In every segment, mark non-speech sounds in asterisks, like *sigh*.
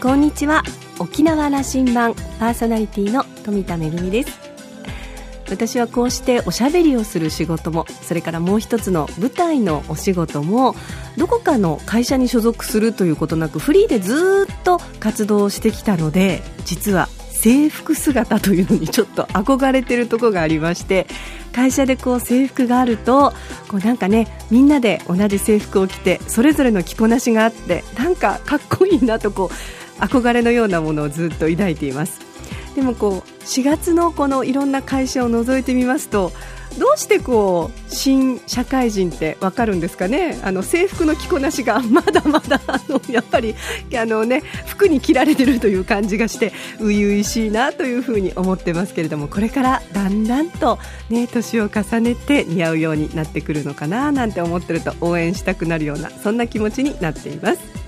こんにちは。沖縄羅針盤パーソナリティの富田恵です。私はこうしておしゃべりをする仕事もそれからもう一つの舞台のお仕事もどこかの会社に所属するということなくフリーでずっと活動してきたので実は制服姿というのにちょっと憧れてるところがありまして会社でこう制服があるとこうなんかねみんなで同じ制服を着てそれぞれの着こなしがあってなんかかっこいいなとこう憧れのようなものをずっと抱いていますでもこう4月のこのいろんな会社を覗いてみますとどうしてこう新社会人ってわかるんですかね？あの制服の着こなしが *laughs* まだまだあのやっぱりあの、ね、服に着られてるという感じがして初々しいなというふうに思ってますけれどもこれからだんだんと、ね、年を重ねて似合うようになってくるのかななんて思ってると応援したくなるようなそんな気持ちになっています。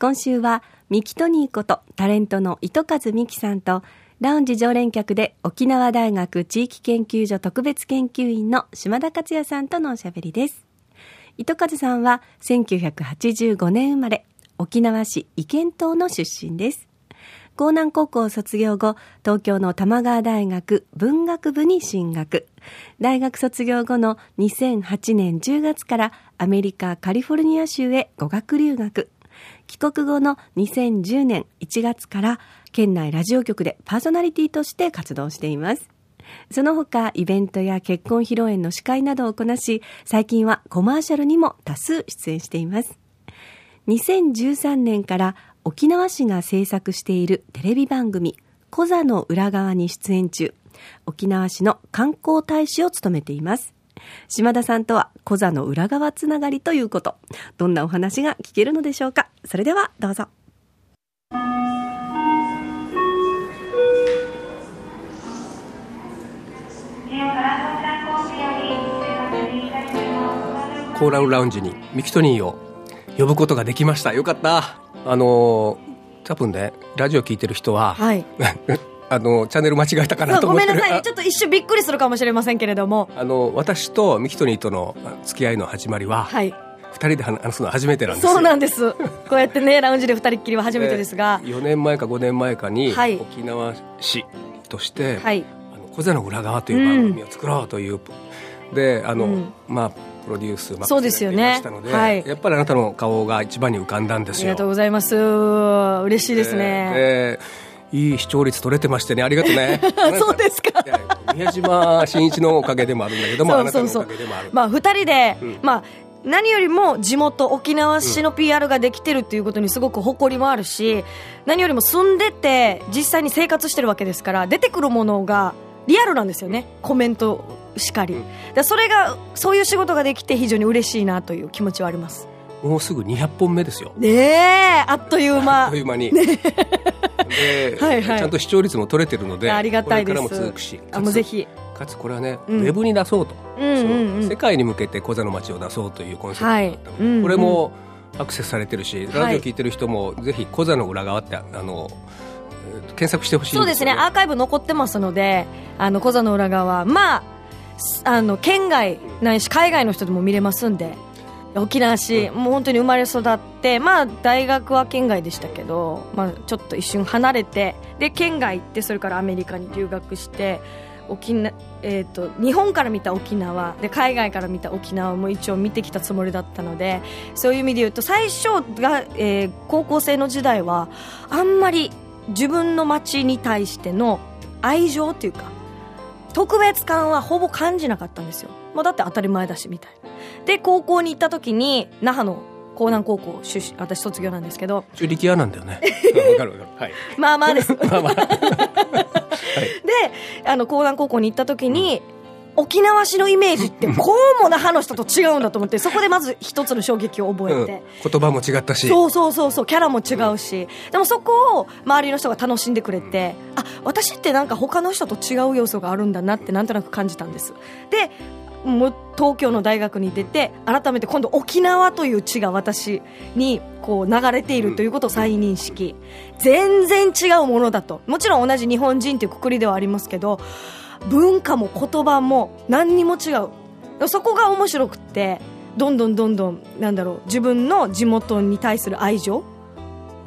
今週はミキトニーことタレントの糸数美希さんとラウンジ常連客で沖縄大学地域研究所特別研究員の島田克也さんとのおしゃべりです。糸数さんは1985年生まれ、沖縄市意見島の出身です。江南高校卒業後、東京の玉川大学文学部に進学。大学卒業後の2008年10月からアメリカカリフォルニア州へ語学留学。帰国後の2010年1月から県内ラジオ局でパーソナリティとして活動しています。その他、イベントや結婚披露宴の司会などをこなし、最近はコマーシャルにも多数出演しています。2013年から沖縄市が制作しているテレビ番組、コザの裏側に出演中、沖縄市の観光大使を務めています。島田さんとは小座の裏側つながりということ。どんなお話が聞けるのでしょうかそれではどうぞ。コーラルラウンジにミキトニーを呼ぶことができましたよかったあの多分ねラジオ聞いてる人は、はい、*laughs* あのチャンネル間違えたかなと思ってごめんなさい。ちょっと一瞬びっくりするかもしれませんけれども。あの私とミキトニーとの付き合いの始まりは、はい、2人で話すのは初めてなんですそうなんです。*laughs* こうやってねラウンジで2人っきりは初めてですが、4年前か5年前かに、はい、沖縄市として、はい、あの小座の裏側という番組を作ろうという、うん、であの、うん、まあプロデュースそうですよね。したので、はい、やっぱりあなたの顔が一番に浮かんだんですよ。ありがとうございます。嬉しいですね、いい視聴率取れてましてね、ありがとうね。*laughs* そうですか。宮島真一のおかげでもあるんだけども、そうそうそう。まあ、二人で、うん、まあ、何よりも地元沖縄市の PR ができてるっていうことにすごく誇りもあるし何よりも住んでて実際に生活してるわけですから出てくるものがリアルなんですよね。コメントしかり、うん、それがそういう仕事ができて非常に嬉しいなという気持ちはあります。もうすぐ200本目ですよ。ねえあっという間。あっという間に、ね、で、はいはい、ちゃんと視聴率も取れてるのでありがたいです。これからも続くしあもうぜひ。かつこれはね、うん、ウェブに出そうと、うんうんうん、世界に向けて小座の街を出そうというコンセプトだったので、はい、これもアクセスされてるし、ラジオ聞いてる人もぜひ小座の裏側ってあの検索してほしい、ね、そうですね。アーカイブ残ってますのであの小座の裏側。まああの県外ないし海外の人でも見れますんで沖縄市、もう本当に生まれ育って、まあ、大学は県外でしたけど、まあ、ちょっと一瞬離れてで県外行ってそれからアメリカに留学して沖縄えーと、日本から見た沖縄で海外から見た沖縄も一応見てきたつもりだったのでそういう意味で言うと最初が、えー、高校生の時代はあんまり自分の街に対しての愛情っていうか特別感はほぼ感じなかったんですよ、まあ、だって当たり前だしみたいな。で高校に行った時に那覇の江南高校出身私卒業なんですけど。中力屋なんだよね。*laughs* 分かる分かる、はい、まあまあです。まあまあ、*laughs* はい、であの江南高校に行った時に、沖縄市のイメージって *laughs* こうも那覇の人と違うんだと思ってそこでまず一つの衝撃を覚えて、うん、言葉も違ったし。そうそうそうそうキャラも違うし、うん、でもそこを周りの人が楽しんでくれて、うん、あ私ってなんか他の人と違う要素があるんだなってなんとなく感じたんです。でもう東京の大学に出て改めて今度沖縄という地が私にこう流れているということを再認識。全然違うものだと。もちろん同じ日本人というくくりではありますけど文化も言葉も何にも違う。そこが面白くってどんどんどんどんなんだろう自分の地元に対する愛情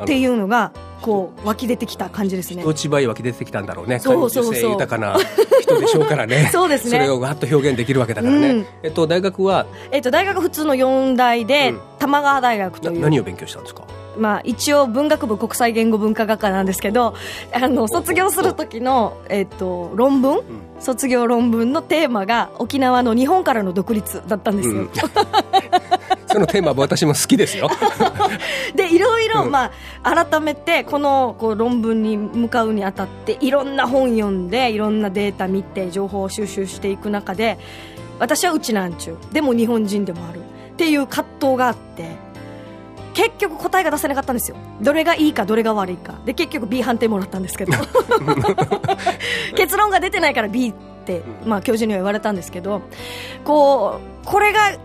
っていうのがこう湧き出てきた感じですね。人一倍湧き出てきたんだろうね。そうそうそう。豊かな人でしょうからね。*laughs* そうですね。それをわっと表現できるわけだからね、うん、えっと大学は？えっと大学普通の4大で、うん、玉川大学という。何を勉強したんですか？まあ、一応文学部国際言語文化学科なんですけどあの卒業する時の、えっと、論文、うん、卒業論文のテーマが沖縄の日本からの独立だったんですよ、うん、*laughs* そのテーマ私も好きですよ。*laughs* でいろいろ、まあ、改めてこのこう論文に向かうにあたっていろんな本読んでいろんなデータ見て情報を収集していく中で私はうちなんちゅう。でも日本人でもある。っていう葛藤があって結局答えが出せなかったんですよ。どれがいいかどれが悪いか。で結局 B 判定もらったんですけど。*laughs* 結論が出てないから B って、まあ、教授には言われたんですけどこうこれが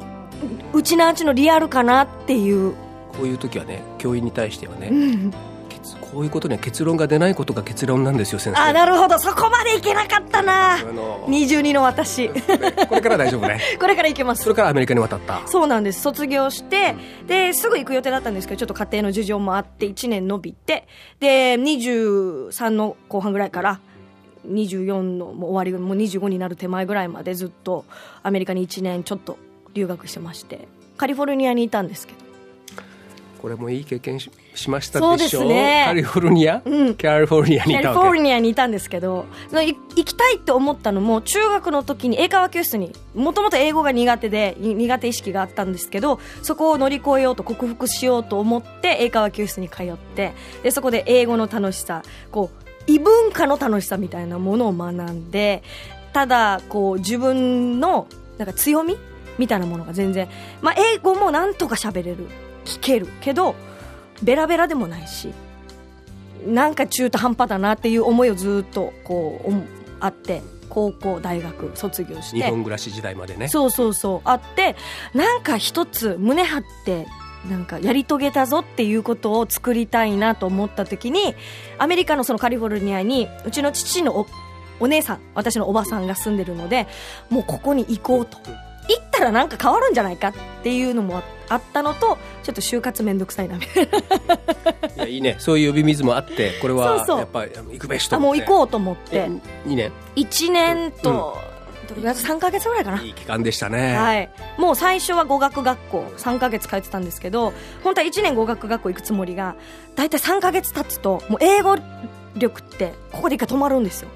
うちなうちのリアルかなっていう。こういう時はね教員に対してはね、うんこういうことには結論が出ないことが結論なんですよ先生。あなるほど。そこまでいけなかったな、あのー、22の私。これから大丈夫ね。*laughs* これからいけます。それからアメリカに渡った。そうなんです。卒業して、うん、ですぐ行く予定だったんですけどちょっと家庭の事情もあって1年延びてで23の後半ぐらいから24のもう終わりもう25になる手前ぐらいまでずっとアメリカに1年ちょっと留学してましてカリフォルニアにいたんですけどこれもいい経験しましたでしょう？ねカリフォルニア、うん、カリフォルニアにいたカリフォルニアにいたんですけど行きたいって思ったのも中学の時に英会話教室にもともと英語が苦手で苦手意識があったんですけどそこを乗り越えようと克服しようと思って英会話教室に通ってでそこで英語の楽しさこう異文化の楽しさみたいなものを学んでただこう自分のなんか強みみたいなものが全然、まあ、英語もなんとか喋れる聞けるけどベラベラでもないしなんか中途半端だなっていう思いをずっとこうあって高校大学卒業して日本暮らし時代までねそうそうそうあってなんか一つ胸張ってなんかやり遂げたぞっていうことを作りたいなと思った時にアメリカのそのカリフォルニアにうちの父のおお姉さん私のおばさんが住んでるのでもうここに行こうと。行ったらなんか変わるんじゃないかっていうのもあったのとちょっと就活面倒くさいなみたいな。いやいいね。そういう呼び水もあってこれはやっぱり行くべしともう行こうと思って。2年1年と、うん、どれぐらい？3か月ぐらいかな。いい期間でしたね。はい。もう最初は語学学校3か月通ってたんですけど本当は1年語学学校行くつもりが大体3か月経つともう英語力ってここで一回止まるんですよ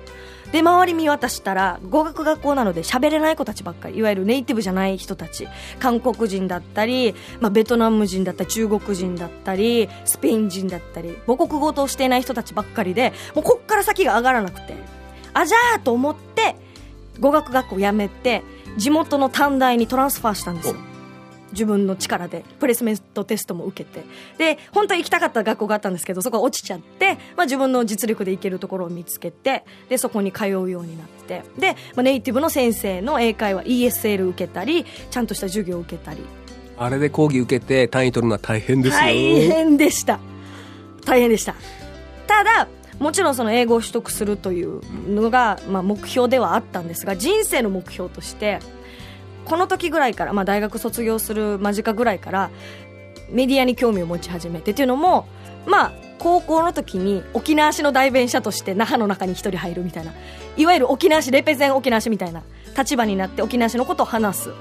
で周り見渡したら語学学校なので喋れない子たちばっかりいわゆるネイティブじゃない人たち。韓国人だったり、まあ、ベトナム人だったり中国人だったりスペイン人だったり母国語としていない人たちばっかりでもうこっから先が上がらなくて。あじゃあと思って語学学校辞めて地元の短大にトランスファーしたんですよ。自分の力でプレスメントテストも受けて。で本当は行きたかった学校があったんですけどそこは落ちちゃって、まあ、自分の実力で行けるところを見つけてでそこに通うようになって。で、まあ、ネイティブの先生の英会話 ESL 受けたりちゃんとした授業を受けたり。あれで講義受けて単位取るのは大変ですよ。大変でした。大変でした。ただもちろんその英語を取得するというのが、まあ、目標ではあったんですが人生の目標としてこの時ぐらいから、まあ、大学卒業する間近ぐらいからメディアに興味を持ち始めてっていうのもまあ高校の時に沖縄市の代弁者として那覇の中に一人入るみたいないわゆる沖縄市レペゼン沖縄市みたいな立場になって沖縄市のことを話す。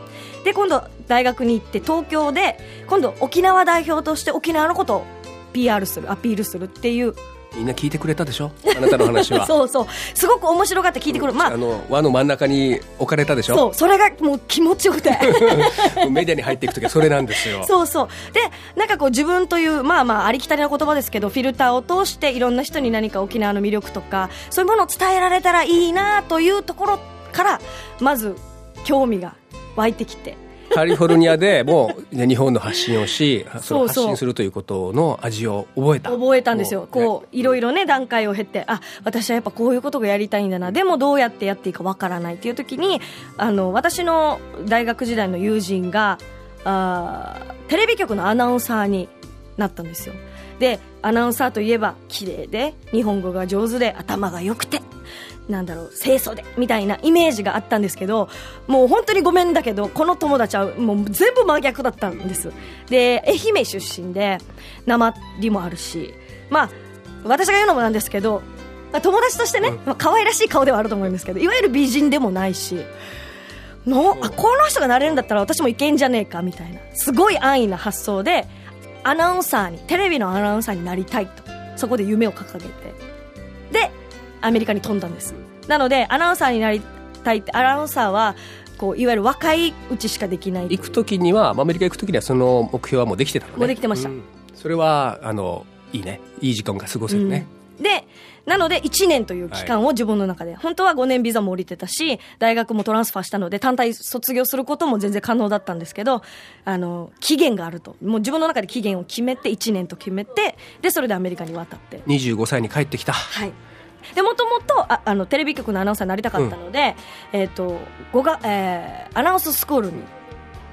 で今度大学に行って東京で今度沖縄代表として沖縄のことを PR するアピールするっていうみんな聞いてくれたでしょ？あなたの話は。*laughs* そうそう。すごく面白がって聞いてくる、まあ、あの輪の真ん中に置かれたでしょ？そう。それがもう気持ちよくて。*laughs* メディアに入っていく時はそれなんですよ。*laughs* そうそう。でなんかこう自分というまあまあありきたりな言葉ですけどフィルターを通していろんな人に何か沖縄の魅力とかそういうものを伝えられたらいいなというところからまず興味が湧いてきてカリフォルニアでもう、日本の発信をし、そ発信するということの味を覚えた。覚えたんですよ。こう、いろいろね、段階を経て、あ、私はやっぱこういうことがやりたいんだな。でもどうやってやっていいかわからないっていう時に、あの、私の大学時代の友人が、あテレビ局のアナウンサーになったんですよ。で、アナウンサーといえば、綺麗で、日本語が上手で、頭が良くて、なんだろう、清楚で、みたいなイメージがあったんですけど、もう本当にごめんだけど、この友達はもう全部真逆だったんです。で、愛媛出身で、鉛もあるし、まあ、私が言うのもなんですけど、まあ、友達としてね、まあ、可愛らしい顔ではあると思うんですけど、いわゆる美人でもないし、のあこの人がなれるんだったら私もいけんじゃねえかみたいなすごい安易な発想でアナウンサーにテレビのアナウンサーになりたいとそこで夢を掲げて。でアメリカに飛んだんですなのでアナウンサーになりたいってアナウンサーはこういわゆる若いうちしかできない行く時にはアメリカ行く時にはその目標はもうできてたのねもうできてました、うん、それはあのいいねいい時間が過ごせるね、うん、でなので1年という期間を自分の中で、はい、本当は5年ビザも降りてたし、大学もトランスファーしたので、単体卒業することも全然可能だったんですけど、あの、期限があると。もう自分の中で期限を決めて、1年と決めて、で、それでアメリカに渡って。25歳に帰ってきた。はい。でもともとああのテレビ局のアナウンサーになりたかったので、うん、えっ、ー、と語が、えー、アナウンススクールに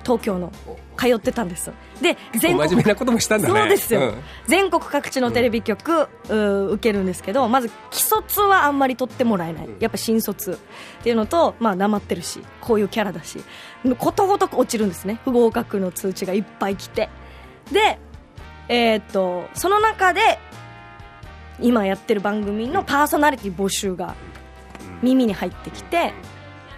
東京の通ってたんです。で全国真面目なこともしたんだね。そうですよ、うん、全国各地のテレビ局、うん、受けるんですけどまず既卒はあんまり取ってもらえない。やっぱ新卒。っていうのとまあなまってるしこういうキャラだし。ことごとく落ちるんですね。不合格の通知がいっぱい来て。でえー、っとその中で今やってる番組のパーソナリティ募集が耳に入ってきて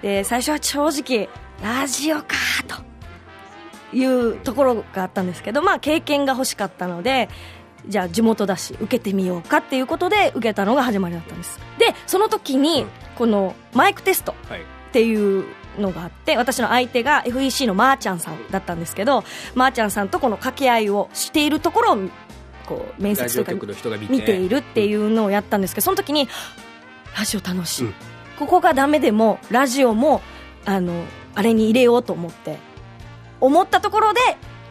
で最初は正直ラジオかというところがあったんですけど、まあ、経験が欲しかったのでじゃあ地元だし受けてみようかっていうことで受けたのが始まりだったんです。でその時にこのマイクテストっていうのがあって私の相手が FEC のまーちゃんさんだったんですけどまーちゃんさんとこの掛け合いをしているところをこう面接とか見て。いるっていうのをやったんですけどその時にラジオ楽しい、うん、ここがダメでもラジオもあのあれに入れようと思って思ったところで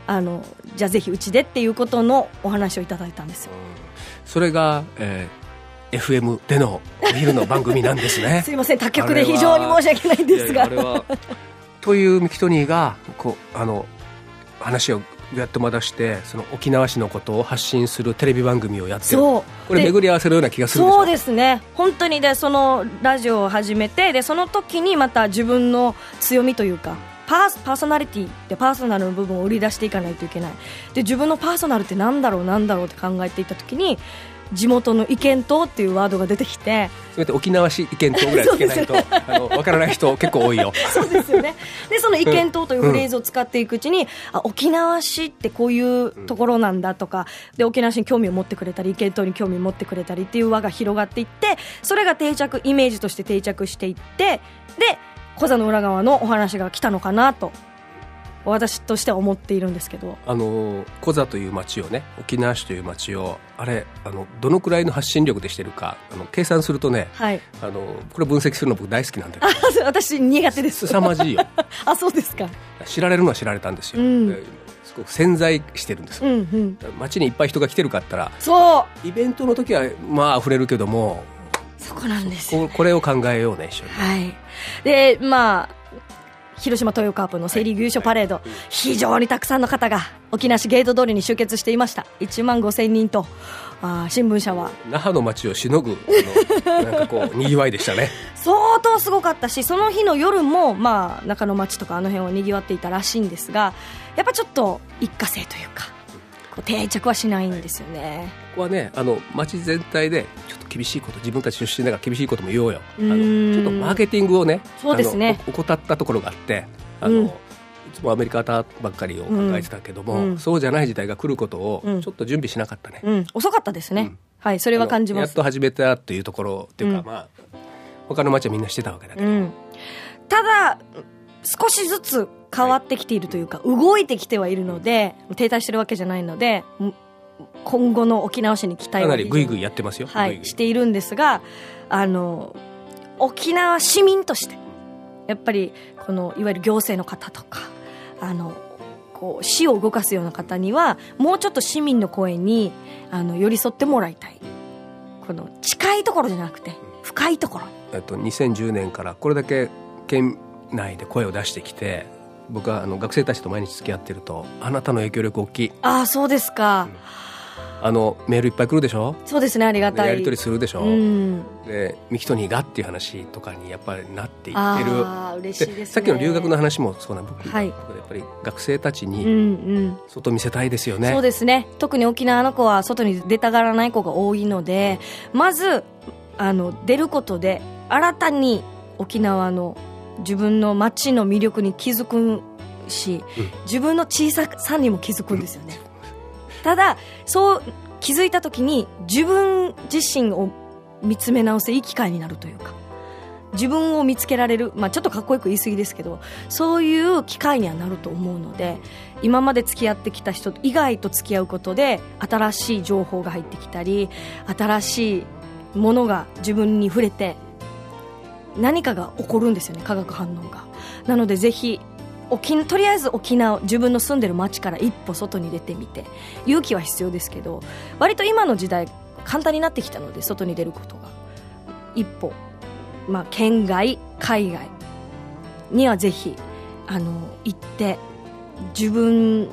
あのじゃあぜひうちでっていうことのお話をいただいたんですよ。それが、えー、FM でのお昼の番組なんですね。*laughs* すいません他局で非常に申し訳ないんですが。というミキトニーがこうあの話をやってまだしてその沖縄市のことを発信するテレビ番組をやってる。これ巡り合わせるような気がするそうですね。本当にでそのラジオを始めてでその時にまた自分の強みというかパーパーソナリティでパーソナルの部分を売り出していかないといけない。で自分のパーソナルってなんだろうなんだろうって考えていった時に地元の意見党っていうワードが出てきて。せめて沖縄市意見党ぐらいつけないと、ね、あの分からない人結構多いよ。そうですよね。*laughs* でその意見党というフレーズを使っていくうちに、うん、あ沖縄市ってこういうところなんだとかで沖縄市に興味を持ってくれたり意見党に興味を持ってくれたりっていう輪が広がっていってそれが定着イメージとして定着していってでコザの裏側のお話が来たのかなと私としては思っているんですけど。あのコザという町をね沖縄市という町をあれあのどのくらいの発信力でしてるかあの計算するとね、はい、あのこれ分析するの僕大好きなんだけど。*laughs* 私苦手です。凄まじいよ。*laughs* あそうですか。知られるのは知られたんですよ、うん、すごく潜在してるんです、うんうん、街にいっぱい人が来てるかったらそう。イベントの時はまあ溢れるけどもそこなんですここれを考えようね一緒に。はい。でまあ広島東洋カープのセ・リーグ優勝パレード、非常にたくさんの方が沖縄市ゲート通りに集結していました。1万5000人とあ新聞社は。那覇の街をしのぐ *laughs* なんかこうにぎわいでしたね。相当すごかったしその日の夜も、まあ、中の街とかあの辺はにぎわっていたらしいんですがやっぱちょっと一過性というかこう定着はしないんですよね、ここはねあの街全体でちょっと厳しいこと自分たち出身だから厳しいことも言おうよ。あのちょっとマーケティングをねそうですね。怠ったところがあってあの、うん、いつもアメリカばっかりを考えてたけども、うん、そうじゃない時代が来ることをちょっと準備しなかったね、うん、遅かったですね、はいそれは感じます。やっと始めたっていうところっていうか、まあ他の街はみんなしてたわけだけど、ただ少しずつ変わってきているというか、動いてきてはいるので、停滞してるわけじゃないので、今後の沖縄市に期待かなりぐいぐいやってますよ。はい、しているんですが、あの、沖縄市民として、やっぱりこのいわゆる行政の方とかあのこう市を動かすような方にはもうちょっと市民の声にあの寄り添ってもらいたい。この近いところじゃなくて深いところ。えっと、2010年からこれだけ県内で声を出してきて僕はあの学生たちと毎日付き合ってるとあなたの影響力大きい。ああそうですか、うんあのメールいっぱい来るでしょ？そうですねありがたい。やり取りするでしょ、うん、でミキトニーがっていう話とかにやっぱりなっていってる。あ嬉しいです、ね、さっきの留学の話もそうな僕,、はい、僕やっぱり学生たちに外見せたいですよね、うんうん、そうですね。特に沖縄の子は外に出たがらない子が多いのでまずあの出ることで新たに沖縄の自分の街の魅力に気づくし、うん、自分の小ささにも気づくんですよね、ただそう気づいた時に自分自身を見つめ直すいい機会になるというか自分を見つけられる、まあ、ちょっとかっこよく言い過ぎですけどそういう機会にはなると思うので今まで付き合ってきた人以外と付き合うことで新しい情報が入ってきたり新しいものが自分に触れて何かが起こるんですよね化学反応が。なのでぜひ沖とりあえず沖縄自分の住んでる町から一歩外に出てみて勇気は必要ですけど割と今の時代簡単になってきたので外に出ることが。一歩、まあ、県外海外にはぜひあの行って自分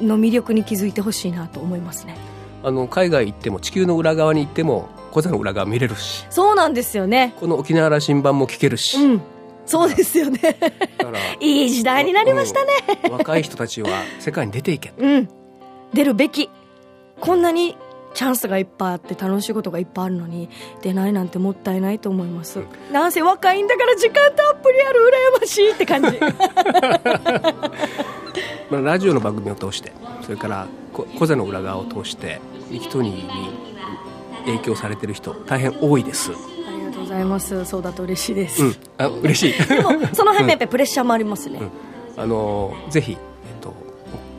の魅力に気づいてほしいなと思いますね。あの海外行っても地球の裏側に行っても小座の裏側見れるし。そうなんですよね。この沖縄羅針盤も聞けるし、うんそうですよね。いい時代になりましたね、うん、若い人たちは世界に出ていけ。うん。出るべき。こんなにチャンスがいっぱいあって楽しいことがいっぱいあるのに出ないなんてもったいないと思います、うん、なんせ若いんだから時間たっぷりある羨ましいって感じ *laughs* まあラジオの番組を通してそれから小座の裏側を通してミキトニーに影響されてる人大変多いですございます。そうだと嬉しいです、うん、あ嬉しい。でも *laughs* その辺もやっぱりプレッシャーもありますね、うん、あのぜひ、えっと、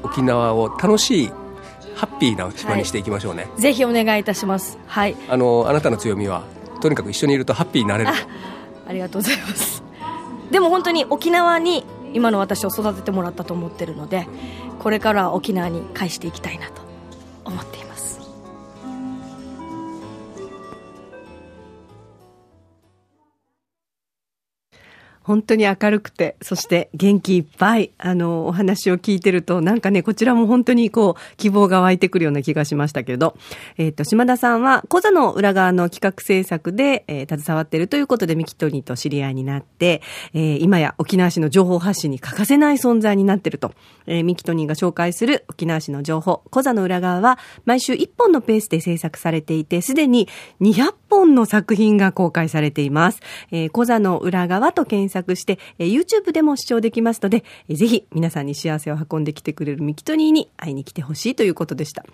沖縄を楽しいハッピーな島にしていきましょうね、はい、ぜひお願いいたします。はい。あのあなたの強みはとにかく一緒にいるとハッピーになれるありがとうございます。でも本当に沖縄に今の私を育ててもらったと思ってるのでこれから沖縄に返していきたいなと思っています本当に明るくて、そして元気いっぱい、あの、お話を聞いてると、なんかね、こちらも本当にこう、希望が湧いてくるような気がしましたけど、えっ、ー、と、島田さんは、講座の裏側の企画制作で、えー、携わっているということで、ミキトニーと知り合いになって、えー、今や沖縄市の情報発信に欠かせない存在になっていると、えー、ミキトニーが紹介する沖縄市の情報、講座の裏側は、毎週1本のペースで制作されていて、すでに200本の作品が公開されています。えー、小座の裏側と検索索して、えー、YouTube でも視聴できますので、えー、ぜひ皆さんに幸せを運んできてくれるミキトニーに会いに来てほしいということでした。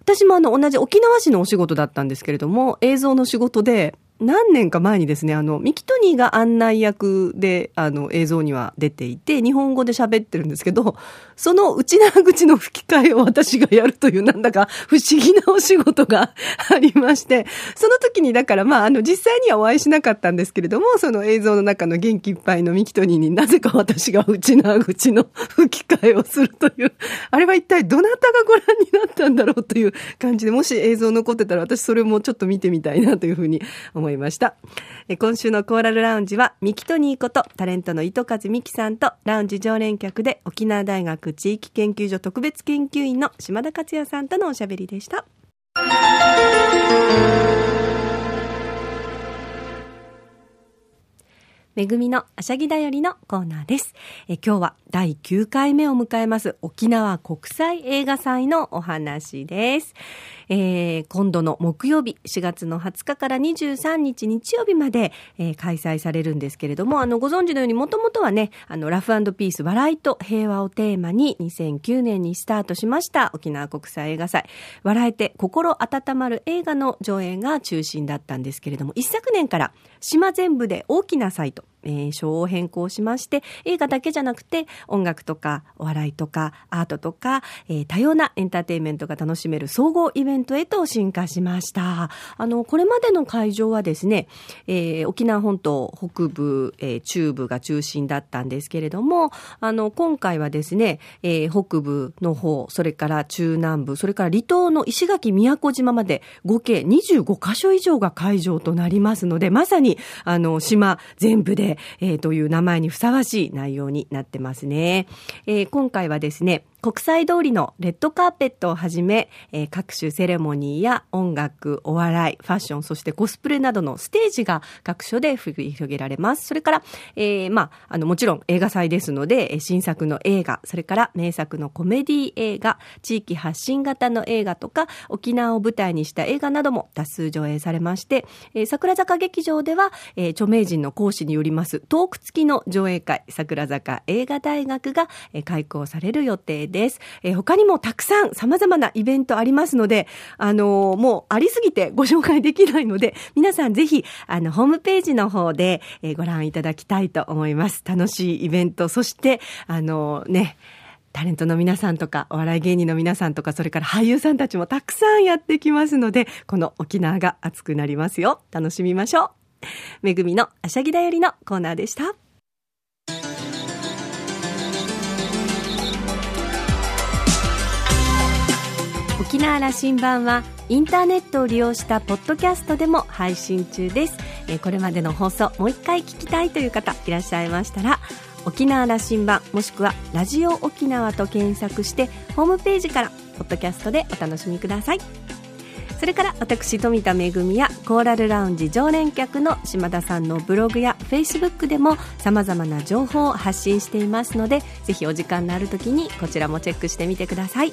私もあの同じ沖縄市のお仕事だったんですけれども、映像の仕事で、何年か前にですね、あの、ミキトニーが案内役で、あの、映像には出ていて、日本語で喋ってるんですけど、その内縄口の吹き替えを私がやるという、なんだか不思議なお仕事が *laughs* ありまして、その時にだから、まあ、あの、実際にはお会いしなかったんですけれども、その映像の中の元気いっぱいのミキトニーになぜか私が内縄口の吹き替えをするという、あれは一体どなたがご覧になったんだろうという感じで、もし映像残ってたら私それもちょっと見てみたいなというふうに思います。いました。今週のコーラルラウンジは、ミキトニーことタレントの糸数美希さんと、ラウンジ常連客で沖縄大学地域研究所特別研究員の島田克也さんとのおしゃべりでした。めぐみのあしゃぎだよりのコーナーです。え今日は第9回目を迎えます沖縄国際映画祭のお話です。えー、今度の木曜日、4月の20日から23日日曜日まで、えー、開催されるんですけれども、あの、ご存知のようにもともとはね、あの、ラフピース、笑いと平和をテーマに2009年にスタートしました沖縄国際映画祭。笑えて心温まる映画の上映が中心だったんですけれども、一昨年から島全部で大きなサイト、えー、賞を変更しまして、映画だけじゃなくて、音楽とか、お笑いとか、アートとか、えー、多様なエンターテインメントが楽しめる総合イベントへと進化しました。あの、これまでの会場はですね、えー、沖縄本島北部、えー、中部が中心だったんですけれども、あの、今回はですね、えー、北部の方、それから中南部、それから離島の石垣宮古島まで合計25カ所以上が会場となりますので、まさに、あの、島全部で、えー、という名前にふさわしい内容になってますね。えー、今回はですね、国際通りのレッドカーペットをはじめ、えー、各種セレモニーや音楽、お笑い、ファッション、そしてコスプレなどのステージが各所で繰り広げられます。それから、えー、まあ、あの、もちろん映画祭ですので、新作の映画、それから名作のコメディ映画、地域発信型の映画とか、沖縄を舞台にした映画なども多数上映されまして、えー、桜坂劇場では、えー、著名人の講師によりますトーク付きの上映会、桜坂映画大学が、えー、開講される予定ですです。えー、他にもたくさん様々なイベントありますので、あのー、もうありすぎてご紹介できないので、皆さんぜひ、あの、ホームページの方で、えー、ご覧いただきたいと思います。楽しいイベント、そして、あのー、ね、タレントの皆さんとか、お笑い芸人の皆さんとか、それから俳優さんたちもたくさんやってきますので、この沖縄が熱くなりますよ。楽しみましょう。めぐみのあしゃぎだよりのコーナーでした。沖縄羅針盤はインターネットを利用したポッドキャストでも配信中です、えこれまでの放送もう一回聞きたいという方いらっしゃいましたら沖縄羅針盤もしくはラジオ沖縄と検索してホームページからポッドキャストでお楽しみください。それから私富田恵やコーラルラウンジ常連客の島田さんのブログやフェイスブックでもさまざまな情報を発信していますのでぜひお時間のある時にこちらもチェックしてみてください。